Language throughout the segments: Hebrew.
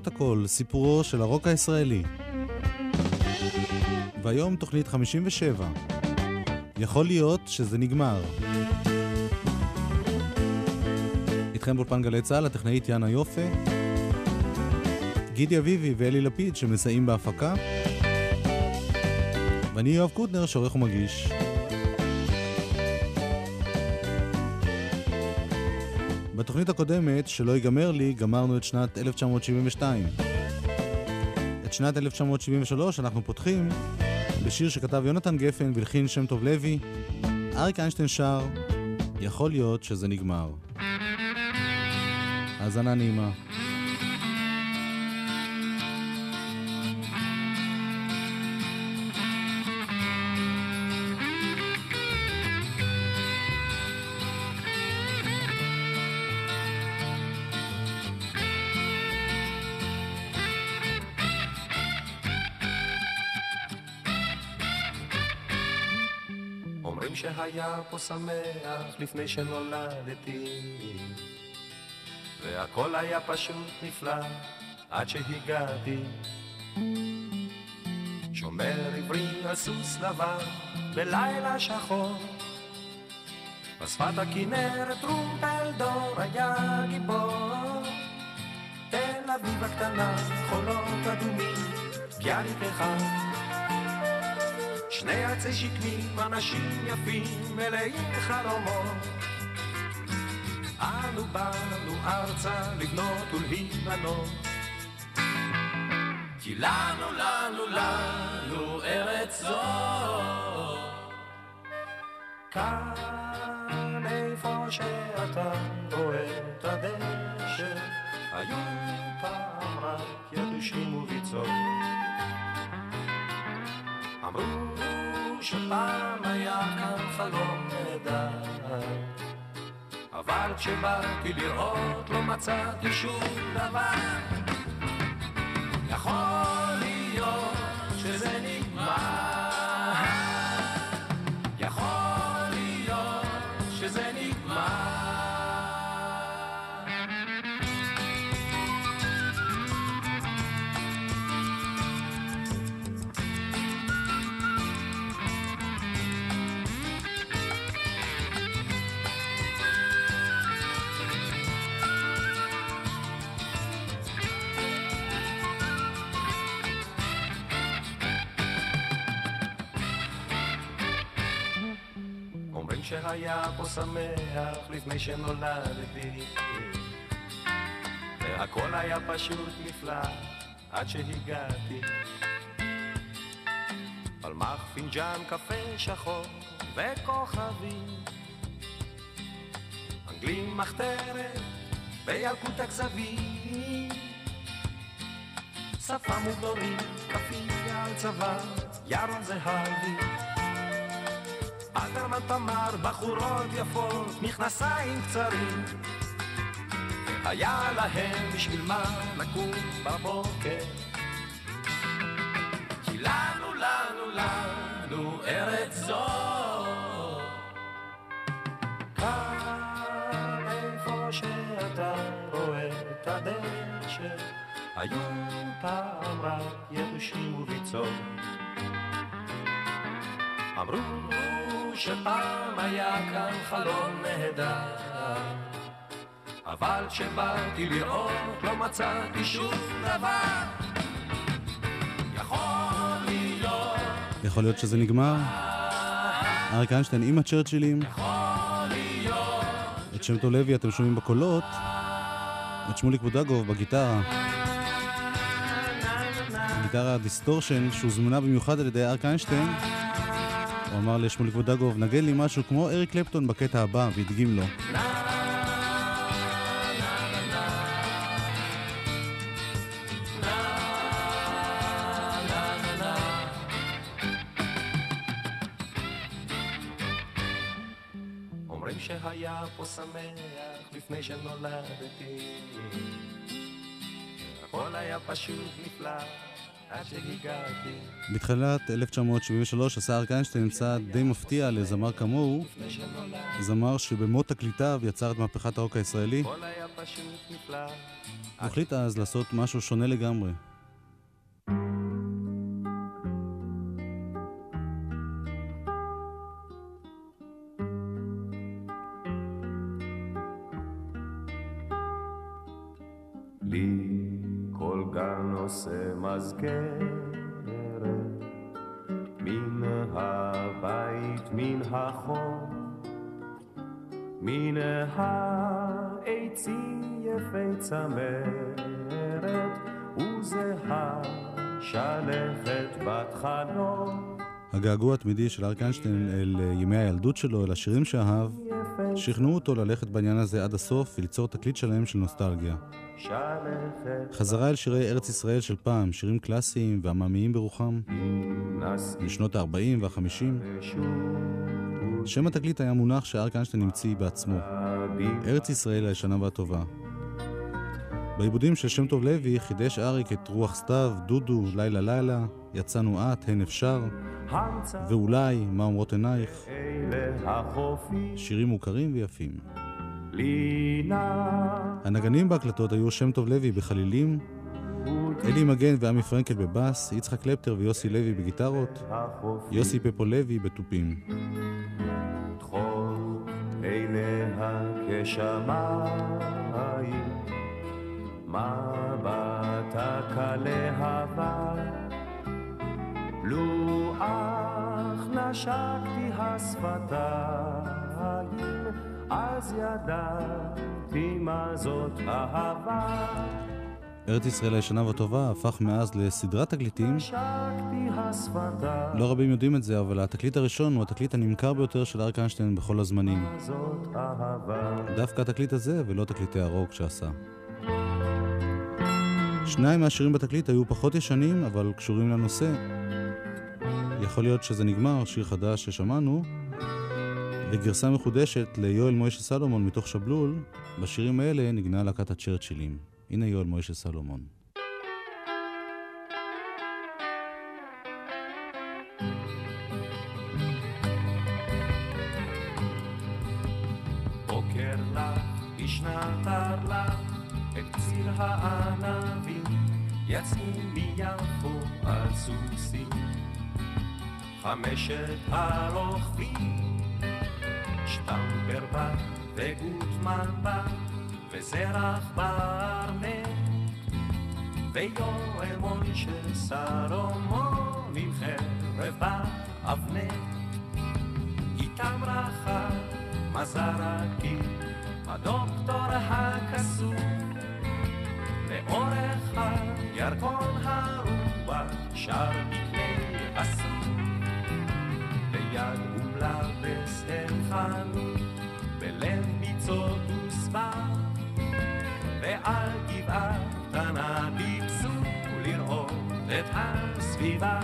למרות הכל, סיפורו של הרוק הישראלי. והיום תוכנית 57. יכול להיות שזה נגמר. איתכם באולפן גלי צה"ל, הטכנאית יאנה יופה, גידי אביבי ואלי לפיד שמסייעים בהפקה, ואני יואב קוטנר שעורך ומגיש. בתוכנית הקודמת, שלא ייגמר לי, גמרנו את שנת 1972. את שנת 1973 אנחנו פותחים בשיר שכתב יונתן גפן והלחין שם טוב לוי. אריק איינשטיין שר, יכול להיות שזה נגמר. האזנה נעימה. פה שמח לפני שנולדתי. והכל היה פשוט נפלא עד שהגעתי. שומר עברי על סוס לבן בלילה שחור. בשפת הכנרת טרומפלדור היה גיבור. תל אביב הקטנה חולות אדומים ביאליק אחד שני עצי שקמים, אנשים יפים, מלאים חלומות. אנו באנו ארצה לבנות ולהיבנות. כי לנו, לנו, לנו ארץ זו. כאן איפה שאתה רואה את הדשא, היו פעם רק יתושים וביצות. שפעם היה כאן חלום נהדר. אבל כשבאתי לראות לא מצאתי שום דבר שהיה פה שמח לפני שנולדתי. והכל היה פשוט נפלא עד שהגעתי. פלמח פינג'אן קפה שחור וכוכבים אנגלים מחתרת בילקוט הכזבים. שפה מוגדורים, כפייה על צוואר, ירון זהבי אלתרמן תמר, בחורות יפות, מכנסיים קצרים. היה להם בשביל מה לקום בבוקר. כי לנו, לנו, לנו ארץ זו. כאן איפה שאתה רואה את הדשא, היו פעם רק יבושים וביצות. אמרו שפעם היה כאן חלום נהדר. אבל כשבאתי לראות לא מצאתי שום דבר. יכול להיות יכול להיות שזה נגמר? אריק איינשטיין עם הצ'רצ'ילים. את שם טוב לוי אתם שומעים בקולות. את שמוליק בודגוב בגיטרה. גיטרה distortion שהוזמנה במיוחד על ידי אריק איינשטיין הוא אמר לשמוליק בודגוב, נגן לי משהו כמו אריק קלפטון בקטע הבא, והדגים לו. שהיה פה שמח לפני שנולדתי הכל היה פשוט נפלא בתחילת 1973 עשה אריק איינשטיין צעד די מפתיע לזמר כמוהו, זמר שבמות תקליטיו יצר את מהפכת הרוק הישראלי. הוא החליט אז לעשות משהו שונה לגמרי. עושה מזכרת. מן הבית, מן החור, מן העצים יפי צמרת, וזהה שלכת בת חלום. הגעגוע התמידי של אריק איינשטיין אל ימי הילדות שלו, אל השירים שאהב, שכנעו אותו ללכת בעניין הזה עד הסוף וליצור תקליט שלם של נוסטלגיה. חזרה אל שירי ארץ ישראל של פעם, שירים קלאסיים ועממיים ברוחם, משנות ה-40 וה-50. שם התקליט היה מונח שאריק איינשטיין המציא בעצמו, ארץ ישראל הישנה והטובה. בעיבודים של שם טוב לוי חידש אריק את רוח סתיו, דודו, לילה לילה, יצאנו את, הן אפשר, ואולי, מה אומרות עינייך, שירים מוכרים ויפים. הנגנים בהקלטות היו שם טוב לוי בחלילים, אלי מגן ועמי פרנקל בבאס, יצחק קלפטר ויוסי לוי בגיטרות, יוסי פפו לוי בתופים. כשמיים, מבטה כלהבה, לו אך נשקתי השפתיים, אז ידעתי מה זאת אהבה. ארץ ישראל הישנה והטובה הפך מאז לסדרת תקליטים. לא רבים יודעים את זה, אבל התקליט הראשון הוא התקליט הנמכר ביותר של אריק איינשטיין בכל הזמנים. דווקא התקליט הזה ולא תקליטי הרוק שעשה. שניים מהשירים בתקליט היו פחות ישנים, אבל קשורים לנושא. יכול להיות שזה נגמר, שיר חדש ששמענו, וגרסה מחודשת ליואל מוישה סלומון מתוך שבלול, בשירים האלה נגנה להקת הצ'רצ'ילים. הנה יואל מוישה סלומון. יצאו מיפו על סוסים. חמשת הרוכבים, שטמפר בא וגוטמן בא, וזרח ברנט, ויואל מוישה סלומון עם חרב באבנט. איתם רחב מזרקי, הדוקטור הכסוף, לאורך הירקון הרוח שר בקנה אסור. ביד ומלבס הם חנו, בלב ביצות וסבר, ועל גבעה קטנה טיפסו לראות את הסביבה.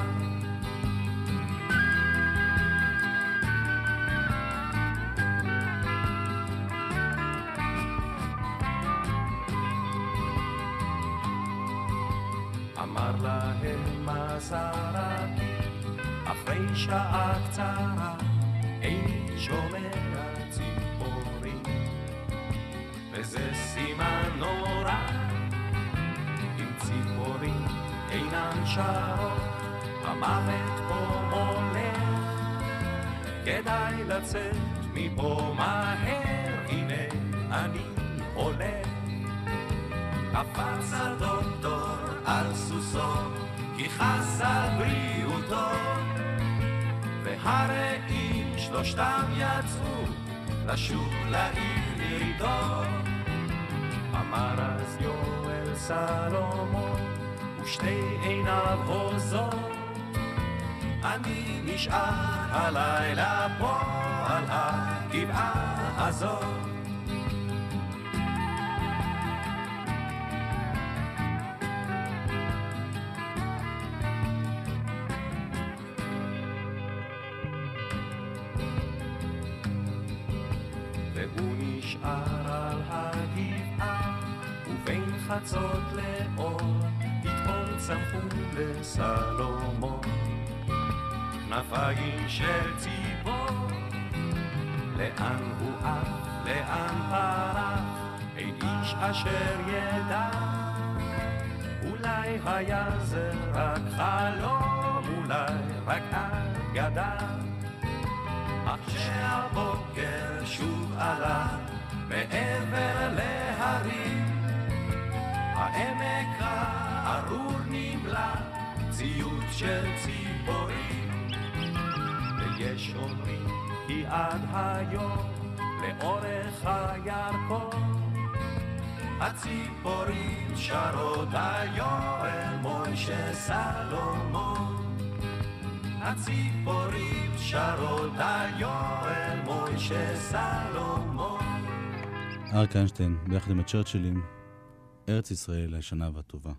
שרות, המוות פה הולך, כדאי לצאת מפה מהר, הנה אני הולך. קפץ הדוקטור על סוסו, כי חס על בריאותו. והרעים שלושתם יצאו לשוב לעיר ירידו. אמר אז יואל סלומון, ושתי עיניו הוזות. אני נשאר הלילה פה על הגבעה הזאת. נשאר על הגבעה, ובין חצות לאור, צמחו לסלומון. כנפיים של ציפור, לאן הוא עף, לאן פרח, אין איש אשר ידע, אולי היה זה רק חלום, אולי רק אגדה. אך כשהבוקר שוב עלה מעבר להרים, העמק הארור נמלא ציוץ של ציפורים. ויש אומרים כי עד היום לאורך הירקון הציפורים שרות היואל מוישה סלומון הציפורים שרות היואל מוישה סלומון אריק איינשטיין, ביחד עם הצ'רצ'ילים, ארץ ישראל הישנה והטובה.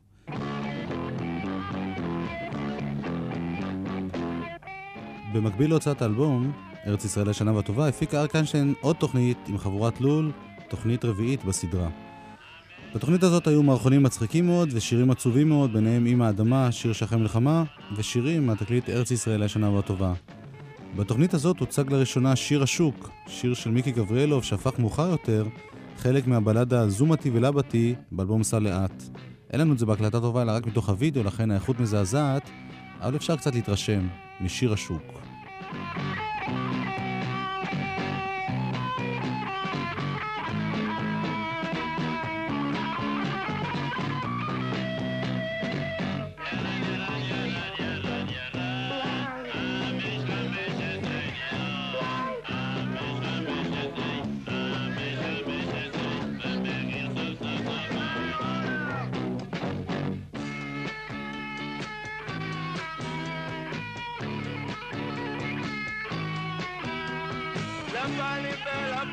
במקביל להוצאת האלבום, ארץ ישראל הישנה והטובה, הפיק אריק איינשטיין עוד תוכנית עם חבורת לול, תוכנית רביעית בסדרה. בתוכנית הזאת היו מערכונים מצחיקים מאוד ושירים עצובים מאוד, ביניהם עם האדמה, שיר שאחרי מלחמה, ושירים מהתקליט ארץ ישראל הישנה והטובה. בתוכנית הזאת הוצג לראשונה שיר השוק, שיר של מיקי גבריאלוב שהפך מאוחר יותר חלק מהבלדה זומתי ולבתי באלבום סע לאט. אין לנו את זה בהקלטה טובה אלא רק מתוך הוידאו, לכן האיכות מזעזעת, אבל אפשר קצת להתרשם משיר השוק.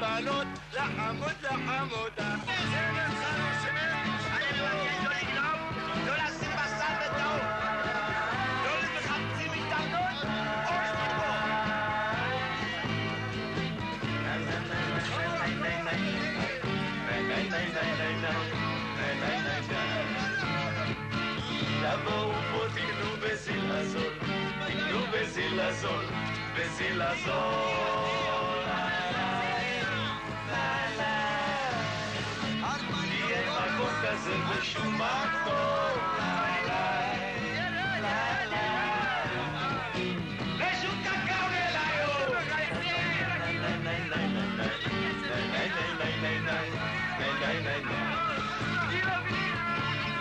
לבנות לעמוד לחמודה. תבואו פה תקנו בזילזול, תקנו בזילזול, בזילזול כזה בשום מקום.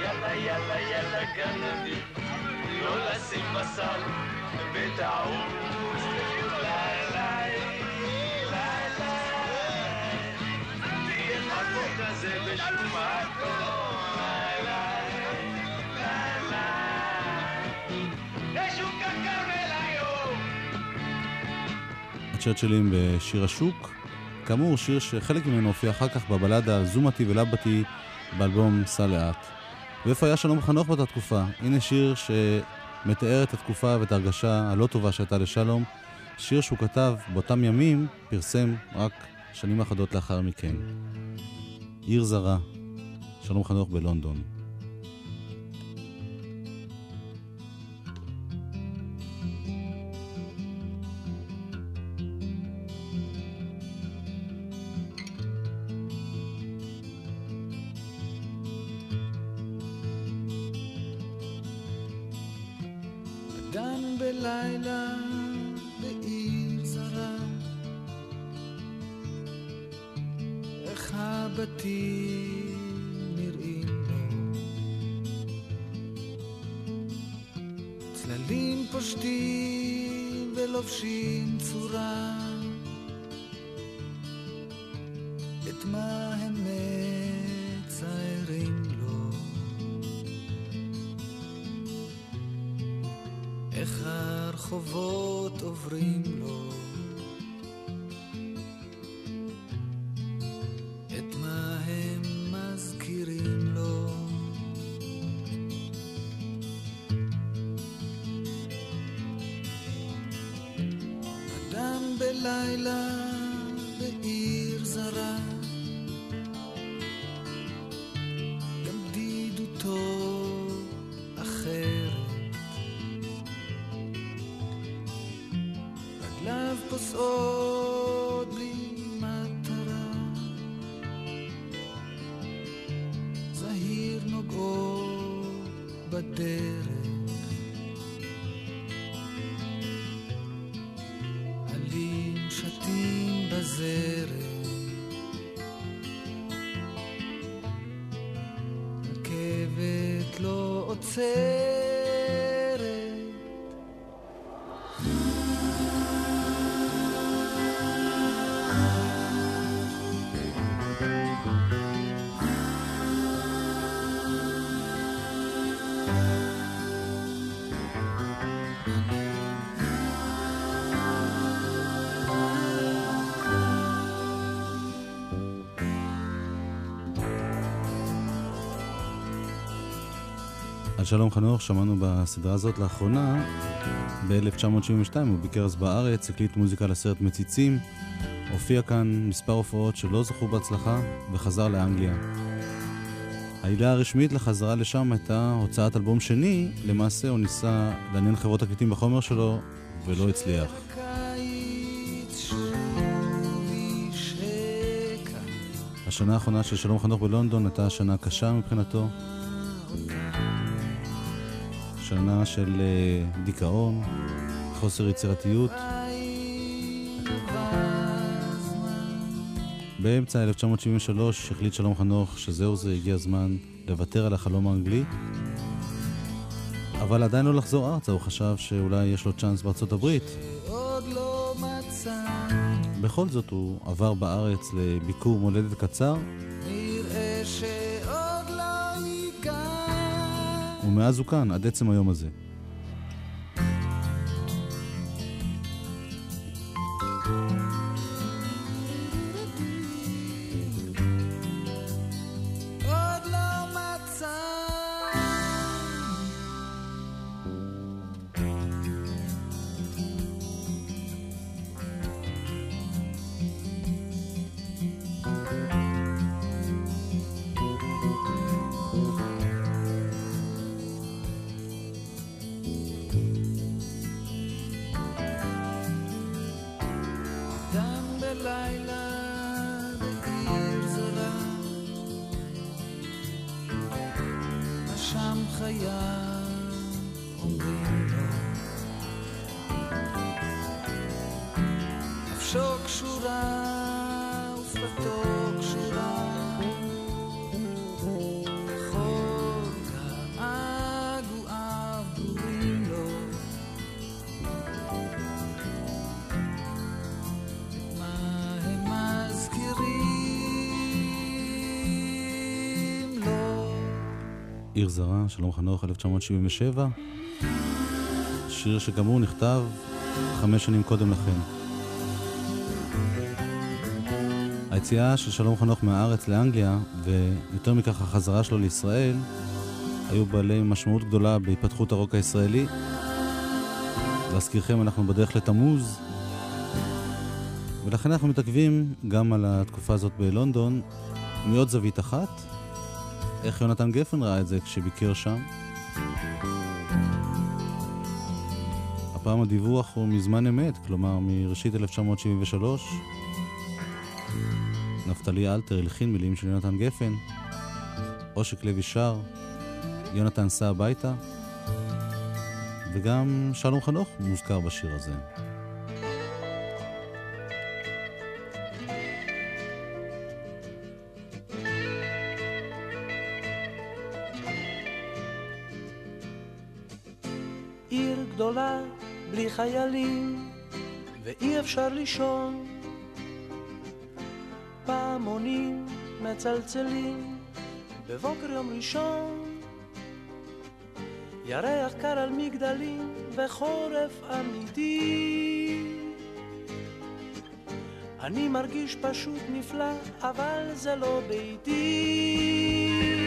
יאללה יאללה יאללה גנבים, לא לשים בסל בטעות. זה בשום מקום הצ'רצ'ילים בשיר השוק. כאמור, שיר שחלק ממנו הופיע אחר כך בבלדה זומתי ולבתי באלבום סע לאט. ואיפה היה שלום חנוך באותה תקופה? הנה שיר שמתאר את התקופה ואת ההרגשה הלא טובה שהייתה לשלום. שיר שהוא כתב באותם ימים, פרסם רק שנים אחדות לאחר מכן. עיר זרה, שלום חנוך בלונדון. על שלום חנוך שמענו בסדרה הזאת לאחרונה, ב-1972 הוא ביקר אז בארץ, הקליט מוזיקה לסרט מציצים, הופיע כאן מספר הופעות שלא זכו בהצלחה וחזר לאנגליה. העילה הרשמית לחזרה לשם הייתה הוצאת אלבום שני, למעשה הוא ניסה לעניין חברות תקליטים בחומר שלו ולא הצליח. השנה האחרונה של שלום חנוך בלונדון הייתה שנה קשה מבחינתו. שנה של אה, דיכאון, חוסר יצירתיות. באמצע 1973 החליט שלום חנוך שזהו זה, הגיע הזמן לוותר על החלום האנגלי. אבל עדיין לא לחזור ארצה, הוא חשב שאולי יש לו צ'אנס בארצות הברית. בכל זאת הוא עבר בארץ לביקור מולדת קצר. ומאז הוא כאן, עד עצם היום הזה. לילה בעיר זרה. שם חיה אומרים לו. נפשו קשורה ושפתו עיר זרה, שלום חנוך, 1977. שיר שגם הוא נכתב חמש שנים קודם לכן. היציאה של שלום חנוך מהארץ לאנגליה, ויותר מכך החזרה שלו לישראל, היו בעלי משמעות גדולה בהתפתחות הרוק הישראלי. להזכירכם, אנחנו בדרך לתמוז, ולכן אנחנו מתעכבים גם על התקופה הזאת בלונדון מעוד זווית אחת. איך יונתן גפן ראה את זה כשביקר שם. הפעם הדיווח הוא מזמן אמת, כלומר מראשית 1973. נפתלי אלתר הלחין מילים של יונתן גפן, עושק לוי שר, יונתן סע הביתה, וגם שלום חנוך מוזכר בשיר הזה. חיילים ואי אפשר לישון. פעמונים מצלצלים בבוקר יום ראשון. ירח קר על מגדלים וחורף אמיתי. אני מרגיש פשוט נפלא, אבל זה לא ביתי.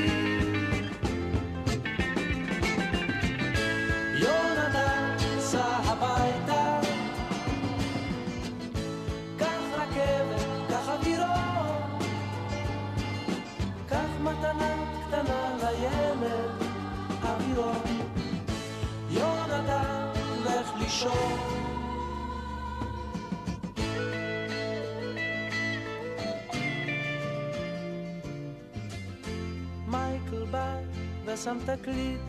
ושם תקליט,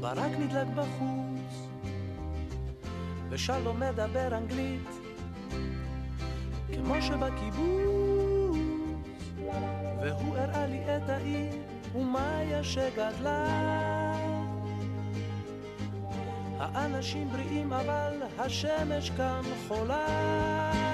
ברק נדלק בחוץ, ושלום מדבר אנגלית. כמו שבקיבוץ, והוא הראה לי את העיר ומאיה שגדלה. האנשים בריאים אבל השמש כאן חולה.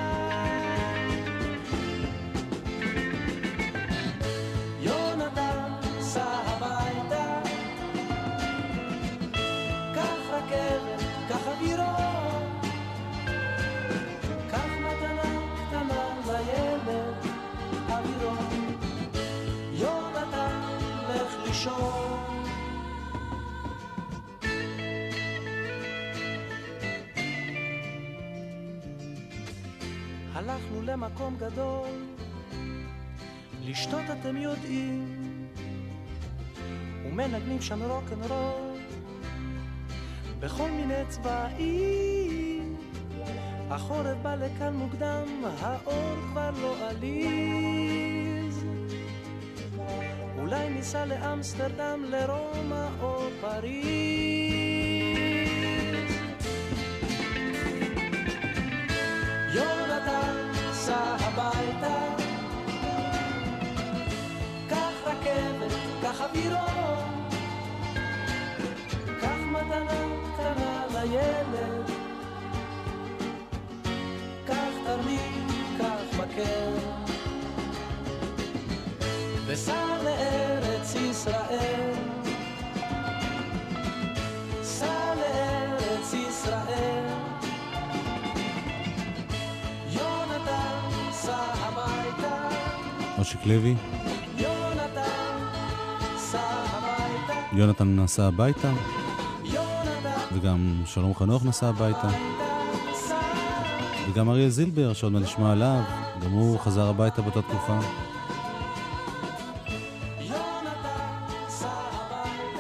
למקום גדול, לשתות אתם יודעים, ומנגנים שם רוקנרול, בכל מיני צבעים. החורף בא לכאן מוקדם, האור כבר לא עליז. אולי ניסע לאמסטרדם, לרומא או פריז. אושיק לוי. יונתן נסע הביתה. וגם שלום חנוך נסע הביתה. וגם אריה זילבר, שעוד מעט נשמע עליו, גם הוא חזר הביתה באותה תקופה.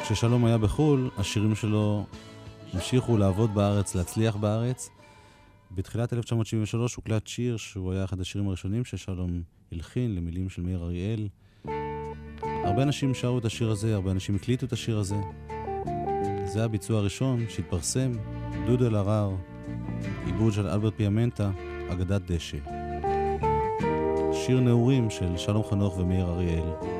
כששלום היה בחו"ל, השירים שלו המשיכו לעבוד בארץ, להצליח בארץ. בתחילת 1973 הוקלט שיר שהוא היה אחד השירים הראשונים ששלום הלחין למילים של מאיר אריאל. הרבה אנשים שרו את השיר הזה, הרבה אנשים הקליטו את השיר הזה. זה הביצוע הראשון שהתפרסם, דודו אלהרר, עיבוד של אלברט פיאמנטה, אגדת דשא. שיר נעורים של שלום חנוך ומאיר אריאל.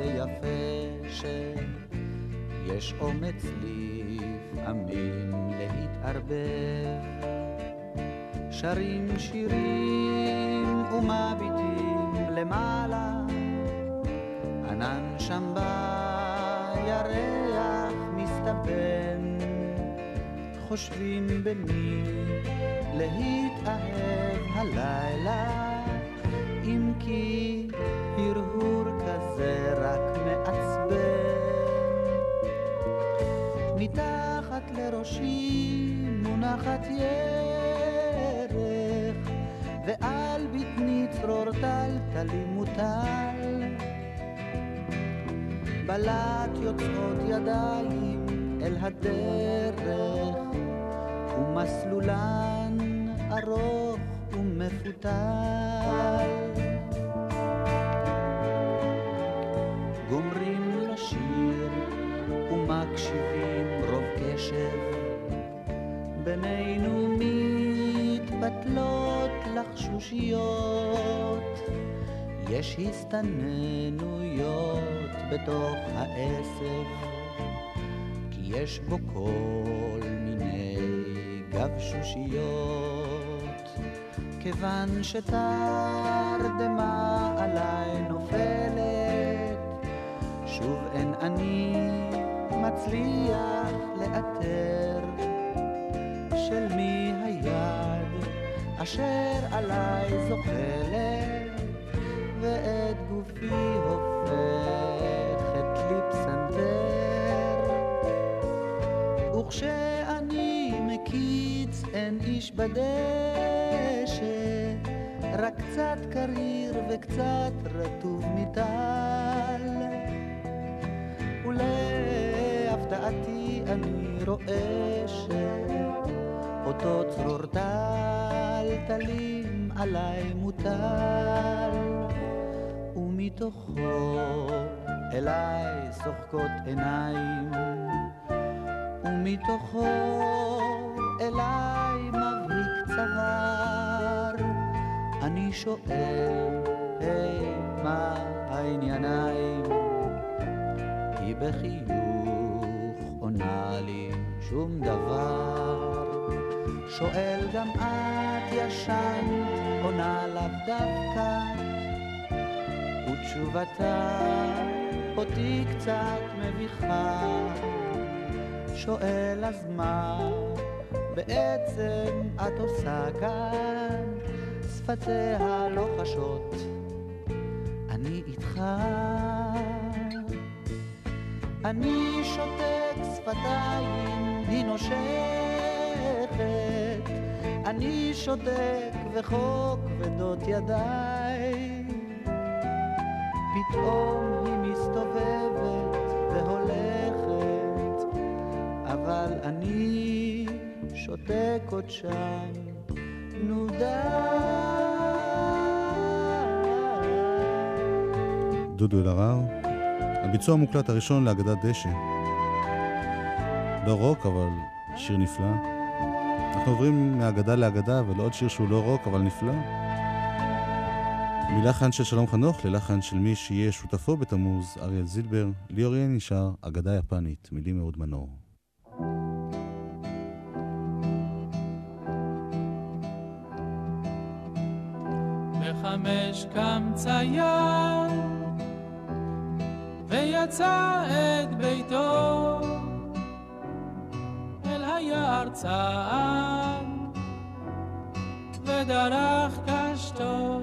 זה יפה שיש אומץ לפעמים להתערבב, שרים שירים ומביטים למעלה, ענן שם בירח מסתבן, חושבים במי להתאהב הלילה, אם כי הרהור לראשי מונחת ירך, ועל בטני צרור טלטלי מוטל. בלט יוצאות ידיים אל הדרך, ומסלולן ארוך ומפותל. קשב, בינינו מתבטלות לחשושיות, יש הסתננויות בתוך העשב. יש בו כל מיני גבשושיות, כיוון שתרדמה עליי נופלת, שוב אין אני מצליח לאתר של מי היד אשר עליי זוחלת, ואת גופי הופכת לי פסנתר. וכשאני מקיץ אין איש בדשא, רק קצת קריר וקצת רטוב אני רואה שאותו צרור טלטלים עליי מוטל, ומתוכו אליי שוחקות עיניים, ומתוכו אליי מבריק צוואר. אני שואל, היי, מה הענייניים? היא בחיוך שום דבר. שואל גם את ישן, עונה לאו דווקא, ותשובתה אותי קצת מביכה. שואל אז מה בעצם את עושה כאן? שפתיה לא חשות, אני איתך. אני שותק שפתיים, היא נושכת. אני שותק וחוק כבדות ידיי. פתאום היא מסתובבת והולכת, אבל אני שותק עוד שם, נו די. דודו אלהרר, הביצוע המוקלט הראשון להגדת דשא. לא רוק, אבל שיר נפלא. אנחנו עוברים מאגדה לאגדה ולעוד שיר שהוא לא רוק, אבל נפלא. מלחן של שלום חנוך ללחן של מי שיהיה שותפו בתמוז, אריאל זילבר, ליאור יהיה נשאר, אגדה יפנית, מילים מאוד מנור. בחמש קם צייר ויצא את ביתו צעד ודרך קשתו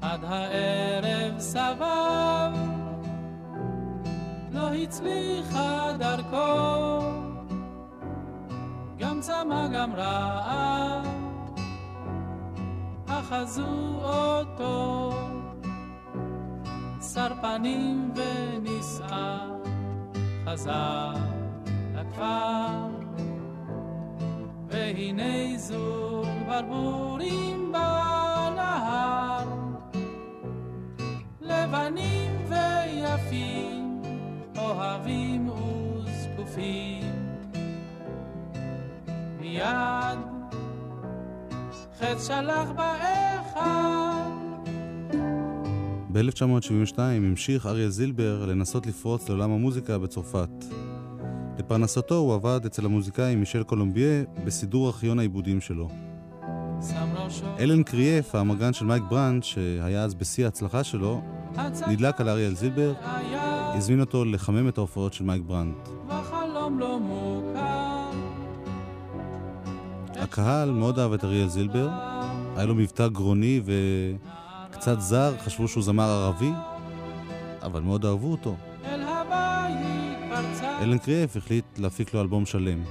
עד הערב סבב. לא הצליחה דרכו גם צמא גם רעב אחזו אותו שר פנים ונישאה חזר והנה זוג ברבורים בנהר. לבנים ויפים אוהבים וזקופים. מיד חץ שלח באחד. ב-1972 המשיך אריאל זילבר לנסות לפרוץ לעולם המוזיקה בצרפת. לפרנסתו הוא עבד אצל המוזיקאי מישל קולומביה בסידור ארכיון העיבודים שלו. אלן קריאף, האמרגן של מייק ברנד, שהיה אז בשיא ההצלחה שלו, נדלק על אריאל זילבר, הזמין אותו לחמם את ההופעות של מייק ברנד. לא הקהל מאוד אהב את אריאל זילבר, היה לו מבטא גרוני וקצת זר, חשבו שהוא זמר ערבי, אבל מאוד אהבו אותו. אלן קריאף החליט להפיק לו אלבום שלם.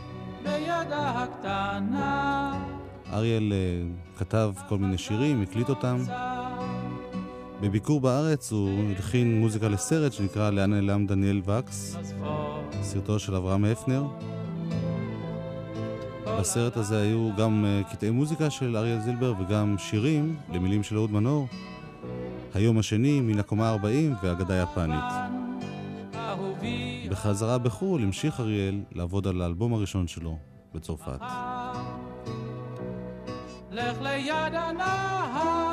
אריאל uh, כתב כל מיני שירים, הקליט אותם. בביקור בארץ הוא הלחין מוזיקה לסרט שנקרא לאן נעלם דניאל וקס, סרטו של אברהם הפנר. בסרט הזה היו גם uh, קטעי מוזיקה של אריאל זילבר וגם שירים למילים של אהוד מנור. היום השני, מן הקומה 40 והגדה יפנית. בחזרה בחו"ל המשיך אריאל לעבוד על האלבום הראשון שלו בצרפת. לך ליד הנהר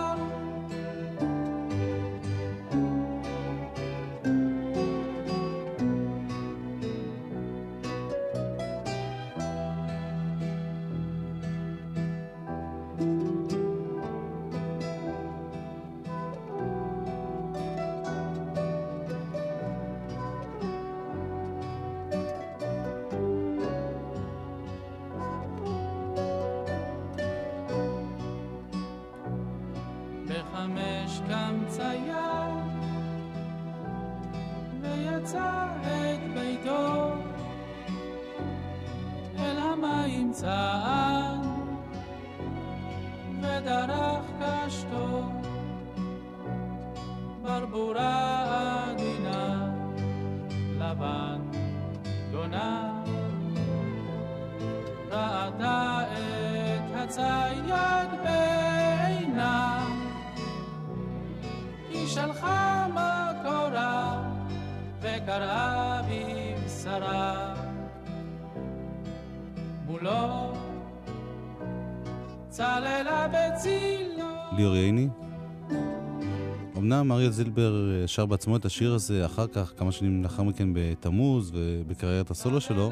אריה זילבר אה, שר בעצמו את השיר הזה אחר כך, כמה שנים לאחר מכן בתמוז ובקריירת הסולו שלו,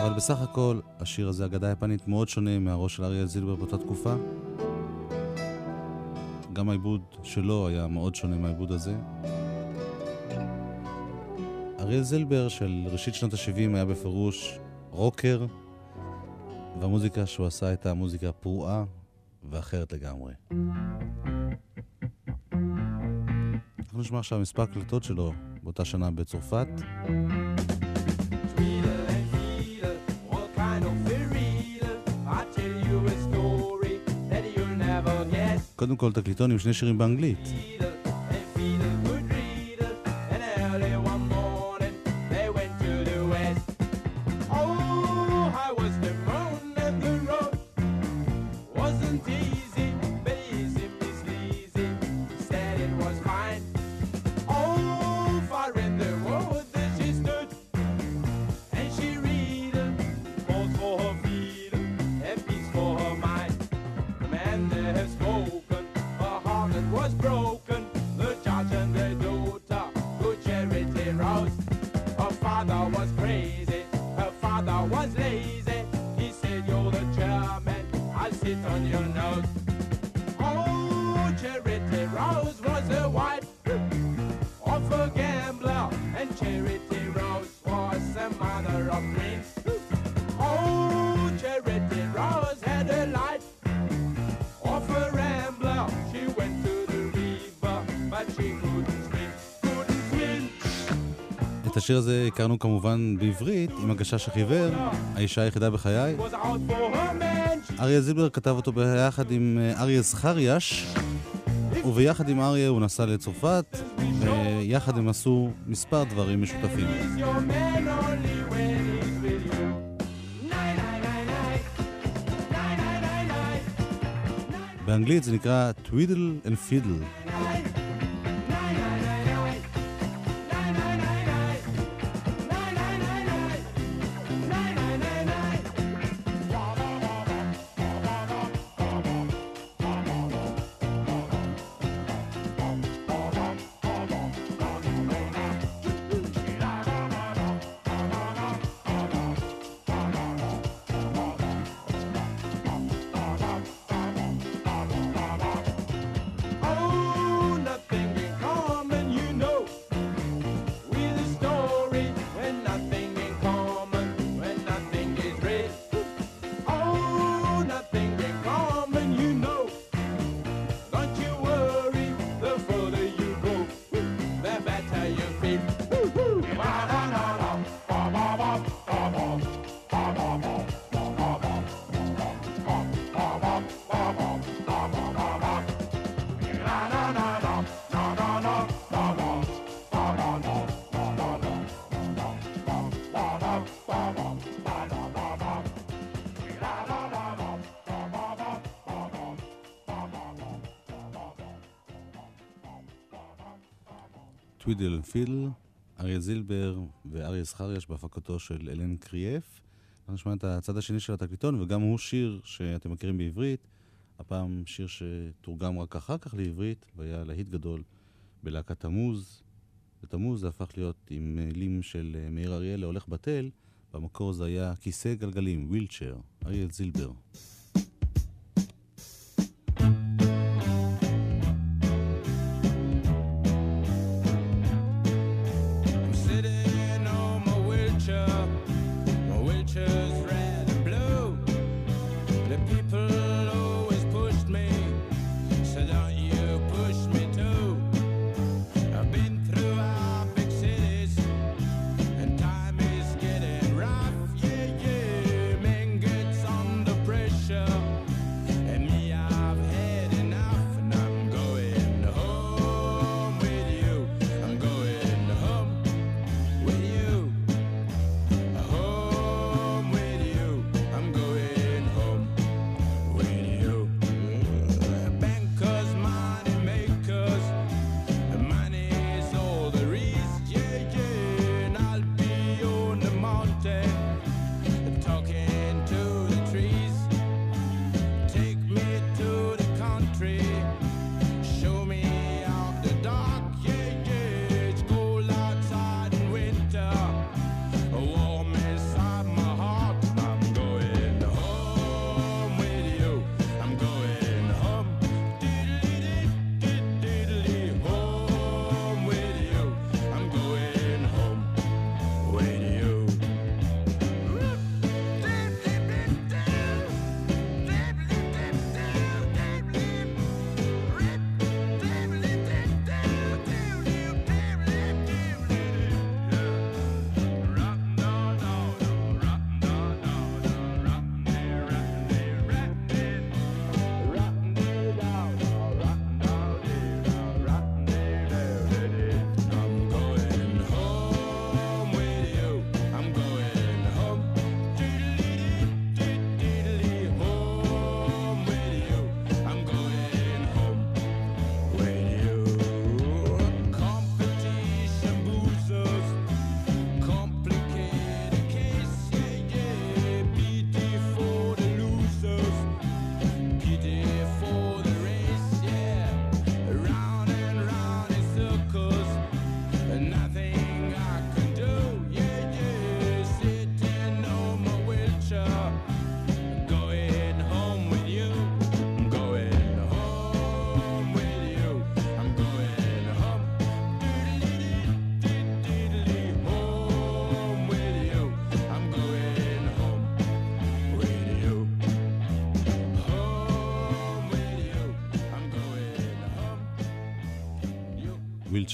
אבל בסך הכל השיר הזה, אגדה יפנית, מאוד שונה מהראש של אריה זילבר באותה תקופה. גם העיבוד שלו היה מאוד שונה מהעיבוד הזה. אריאל זילבר של ראשית שנות ה-70 היה בפירוש רוקר, והמוזיקה שהוא עשה הייתה מוזיקה פרועה ואחרת לגמרי. אנחנו נשמע עכשיו מספר הקלטות שלו באותה שנה בצרפת. קודם כל תקליטון עם שני שירים באנגלית. השיר הזה הכרנו כמובן בעברית, עם הגשש החיוור, האישה היחידה בחיי. אריאל זילבר כתב אותו ביחד עם אה, אריה זכריאש, וביחד עם אריה הוא נסע לצרפת, ויחד הם עשו מספר דברים משותפים. באנגלית זה נקרא Twiddle and Fiddle. טווידל פידל, אריה זילבר ואריה זכריאש בהפקתו של אלן קריאף. אנחנו נשמע את הצד השני של התקליטון, וגם הוא שיר שאתם מכירים בעברית. הפעם שיר שתורגם רק אחר כך לעברית, והיה להיט גדול בלהקת תמוז. ותמוז זה הפך להיות עם מילים של מאיר אריאל להולך בתל, במקור זה היה כיסא גלגלים, ווילצ'ר, אריה זילבר.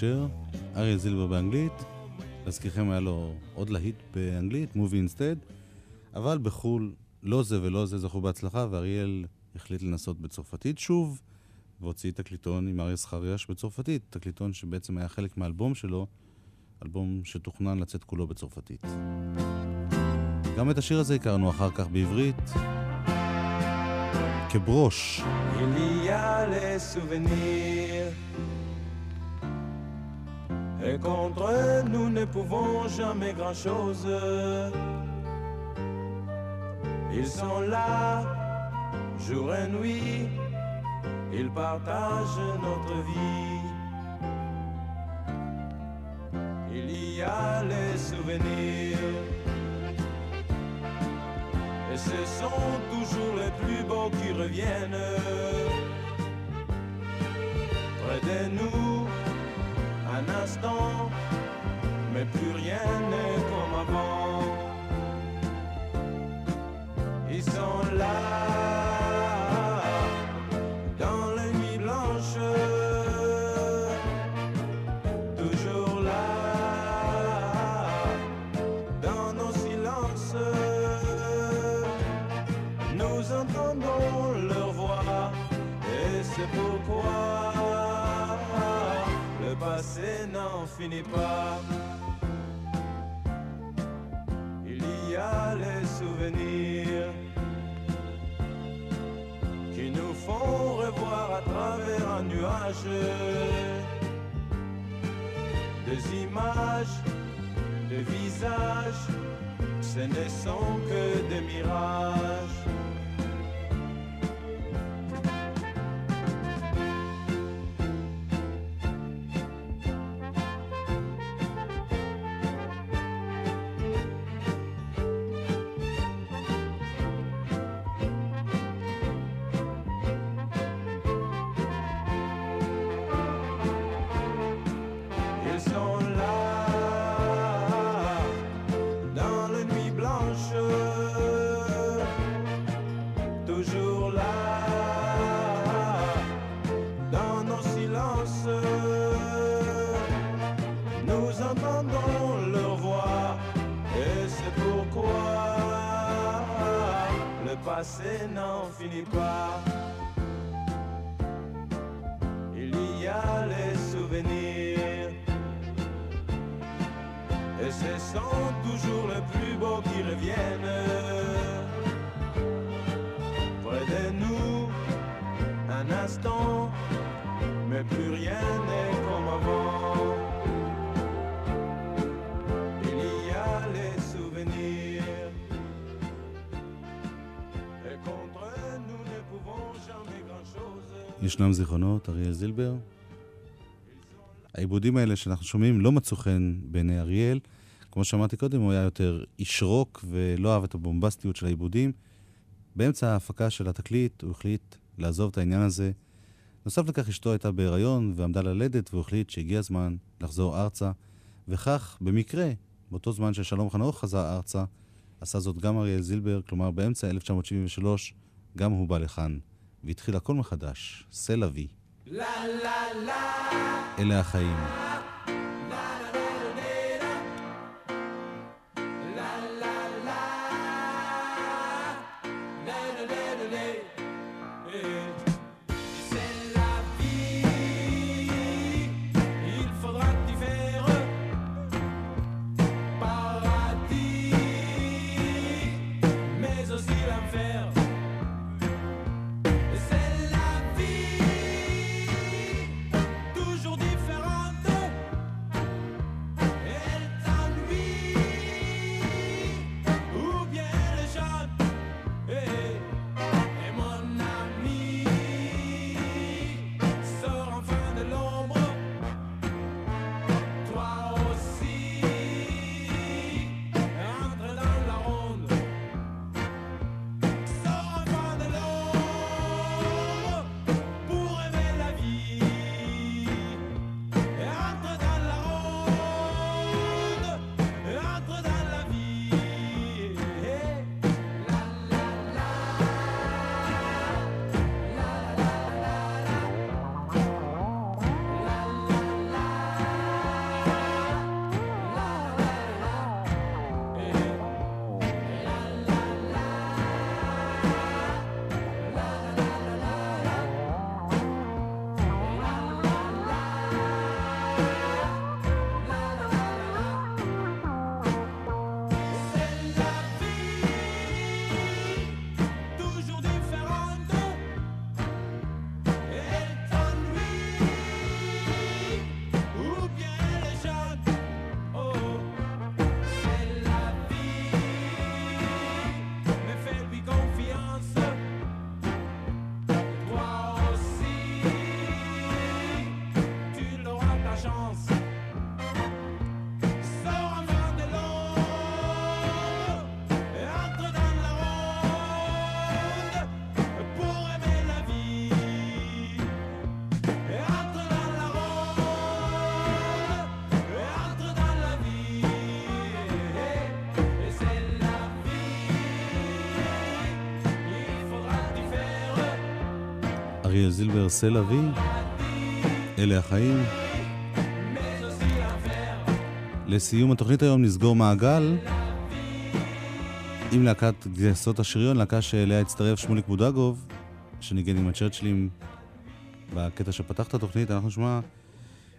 ווילצ'ר, אריה זילבר באנגלית, להזכירכם היה לו עוד להיט באנגלית, מובי אינסטד, אבל בחו"ל לא זה ולא זה זכו בהצלחה, ואריאל החליט לנסות בצרפתית שוב, והוציא תקליטון עם אריה זכריאש בצרפתית, תקליטון שבעצם היה חלק מהאלבום שלו, אלבום שתוכנן לצאת כולו בצרפתית. גם את השיר הזה הכרנו אחר כך בעברית, כברוש. Et contre nous ne pouvons jamais grand-chose. Ils sont là, jour et nuit. Ils partagent notre vie. Il y a les souvenirs. Et ce sont toujours les plus beaux qui reviennent. Près de nous, Mais plus rien n'est comme avant. Ils sont là Dans les nuits blanches Toujours là Dans nos silences. Nous entendons leur voix et c'est pourquoi passé n'en finit pas. Il y a les souvenirs qui nous font revoir à travers un nuage des images, des visages, ce ne sont que des mirages. ישנם זיכרונות, אריאל זילבר. העיבודים האלה שאנחנו שומעים לא מצאו חן בעיני אריאל. כמו שאמרתי קודם, הוא היה יותר איש רוק ולא אהב את הבומבסטיות של העיבודים. באמצע ההפקה של התקליט הוא החליט לעזוב את העניין הזה. נוסף לכך, אשתו הייתה בהיריון ועמדה ללדת, והוא החליט שהגיע הזמן לחזור ארצה. וכך, במקרה, באותו זמן ששלום חנוך חזר ארצה, עשה זאת גם אריאל זילבר, כלומר באמצע 1973, גם הוא בא לכאן. והתחיל הכל מחדש, סל אבי. אלה החיים. אריאל זילבר, סל אבי, אלה החיים. לסיום התוכנית היום נסגור מעגל עם להקת גייסות השריון, להקה שאליה הצטרף שמוליק בודגוב, שניגן עם הצ'רצ'לים בקטע שפתח את התוכנית. אנחנו נשמע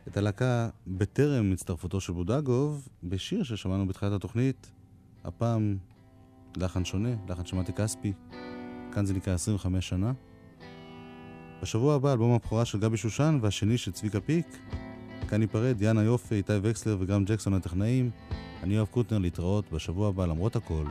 את הלהקה בטרם הצטרפותו של בודגוב, בשיר ששמענו בתחילת התוכנית, הפעם לחן שונה, לחן שמעתי כספי, כאן זה נקרא 25 שנה. בשבוע הבא אלבום הבכורה של גבי שושן והשני של צביקה פיק. כאן ניפרד, יאנה יופי, איתי וקסלר וגם ג'קסון הטכנאים. אני אוהב קוטנר להתראות בשבוע הבא למרות הכל.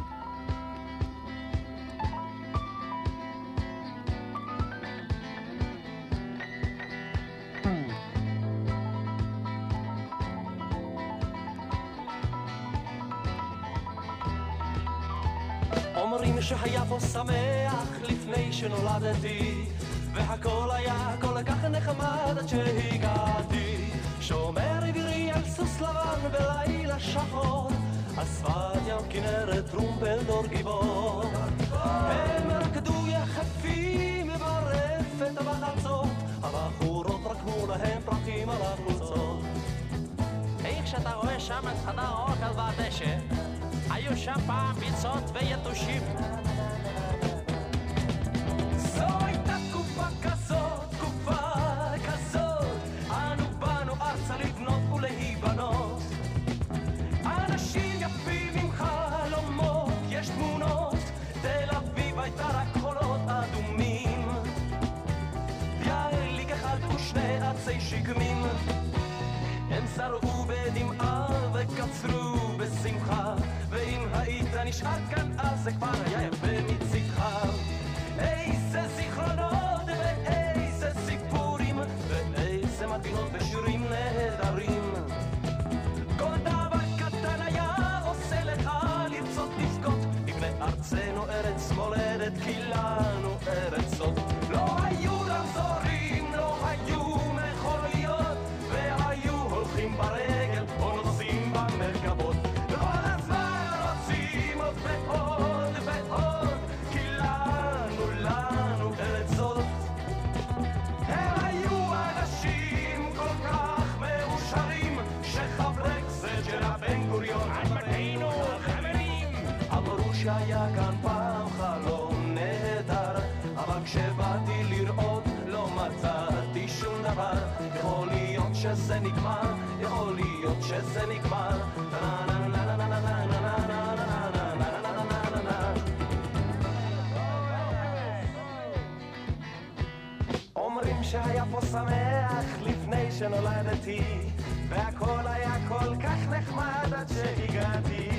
שהיה פה שמח לפני שנולדתי והכל היה כל כך נחמד עד שהגעתי. שומר עברי על סוס לבן בלילה שחור שפת ים כנרת טרומפלדור גיבור. הם רקדו יחפים ברפת בחצות הבחורות רקמו להם פרחים על החולצות איך שאתה רואה שם את חדר האוכל והדשא היו שם פעם ביצות ויתושים נשאר כאן אז זה כבר היה יפה מצידך שהיה כאן פעם חלום נהדר אבל כשבאתי לראות לא מצאתי שום דבר. יכול להיות שזה נגמר יכול להיות שזה נגמר. אומרים שהיה פה שמח לפני שנולדתי והכל היה כל כך נחמד עד שהגעתי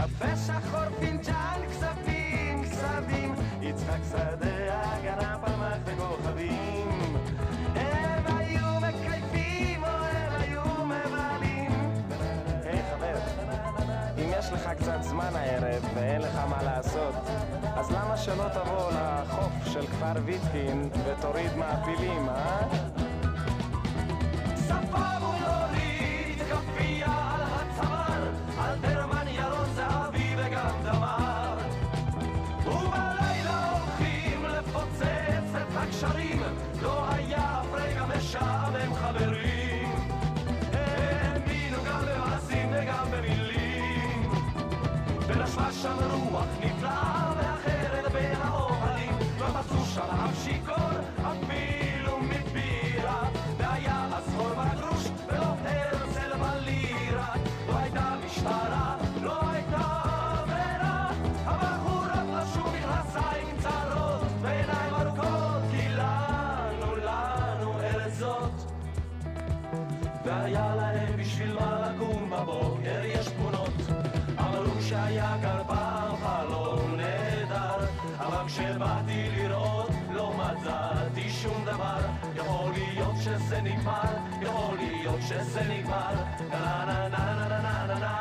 קפה שחור, פינג'אן, כספים, כספים יצחק שדה, הגנה, פלמח וכוכבים. הם היו מקייפים או הם היו מבלים. היי חבר, אם יש לך קצת זמן הערב ואין לך מה לעשות, אז למה שלא תבוא לחוף של כפר ויטקין ותוריד מעפילים, אה? ספר שם רוח נפלאה ואחרת בין האוהלים לא מצאו שם אף שיכור אפילו מבירה. והיה אז חור בגרוש ולא הרצל בלירה. לא הייתה משטרה, לא הייתה ברירה הבחורות לבשו מכנסיים צרות. ועיניים ארוכות כי לנו, לנו ארץ זאת. והיה להם בשביל מה לקום בבוקר יש תמונות. אמרו שהיה כאן רק כשבאתי לראות לא מצאתי שום דבר. יכול להיות שזה נגמר יכול להיות שזה נגמר. נה נה נה נה נה נה נה.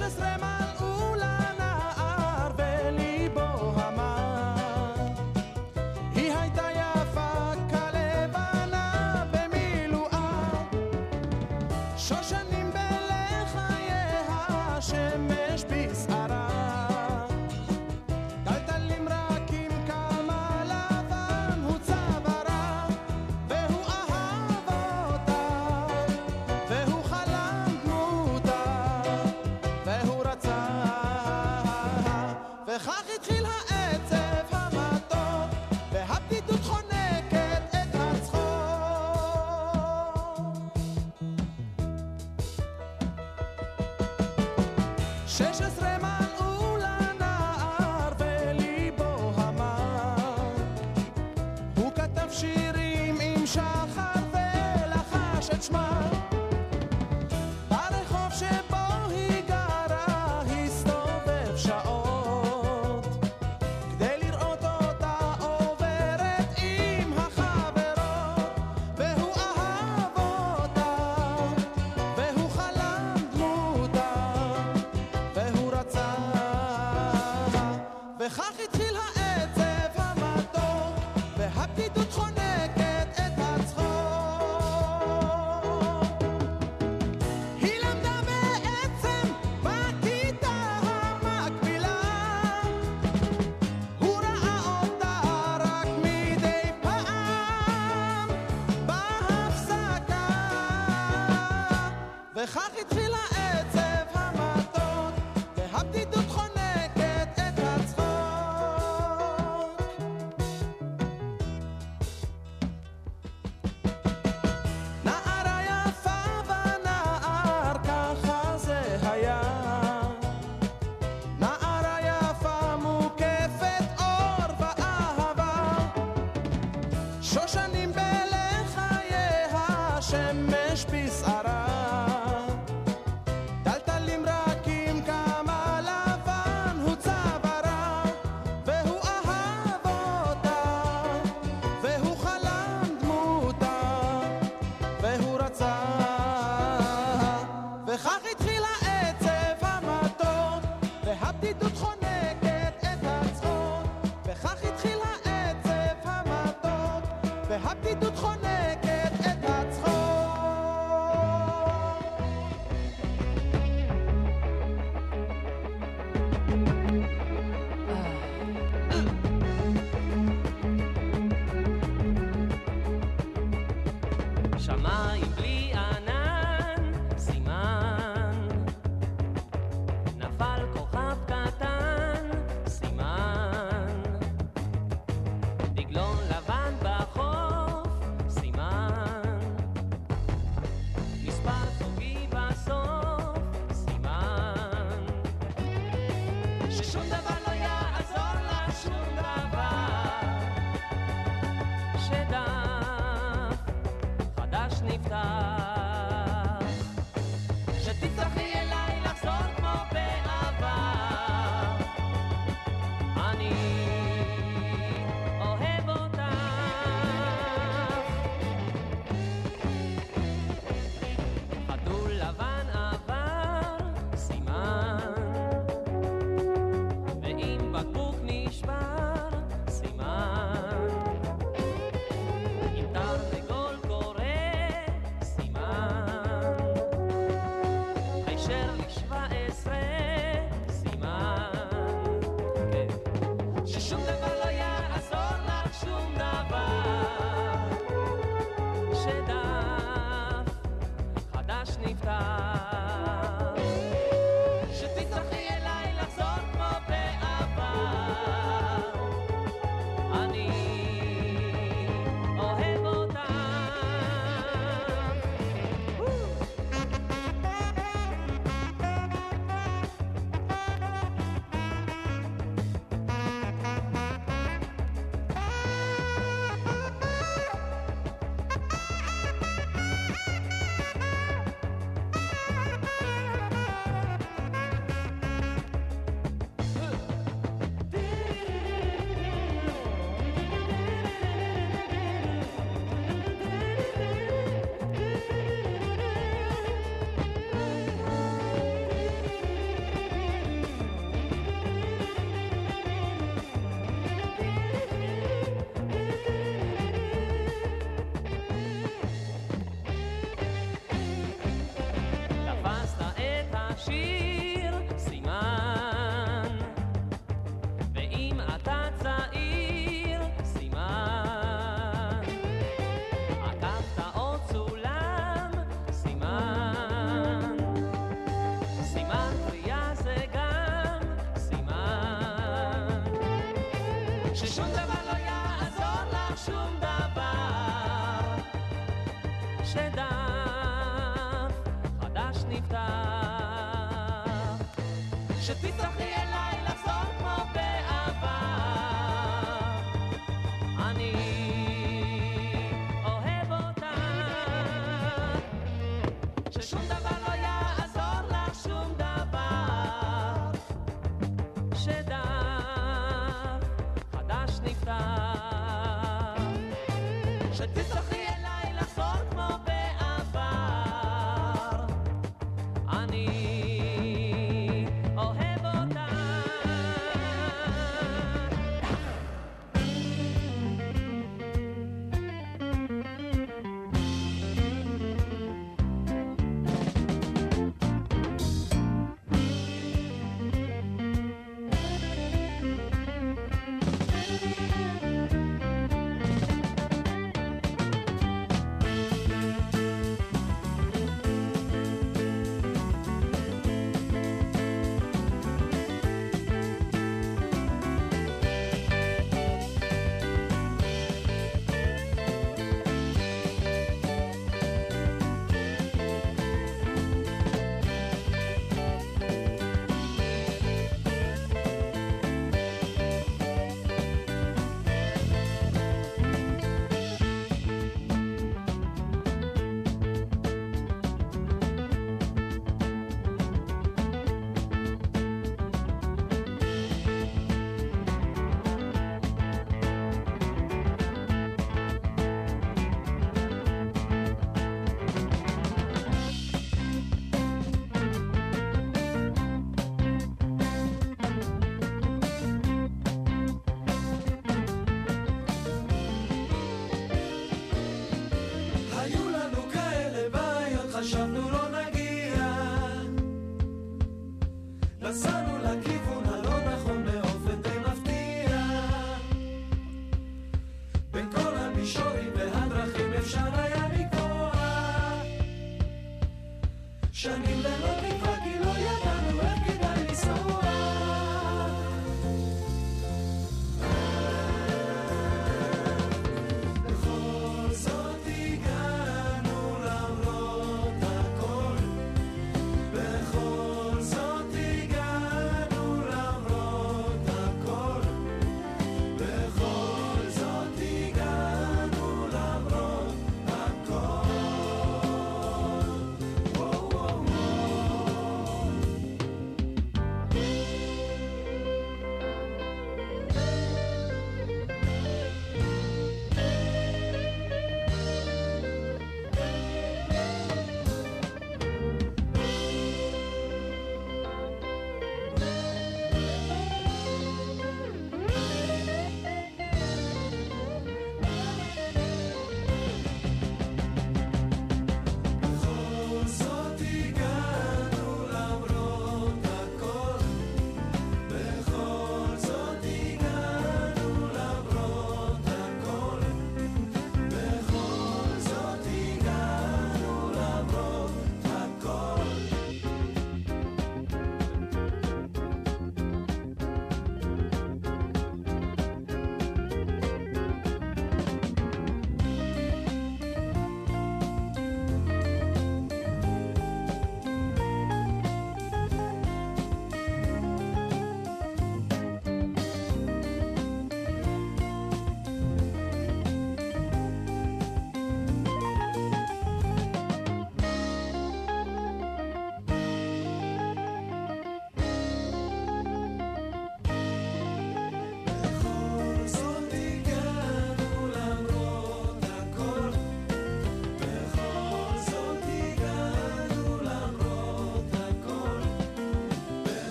noches remanentes. וכך התחיל שדף חדש נפתח. שתצטרכי אליי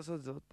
אני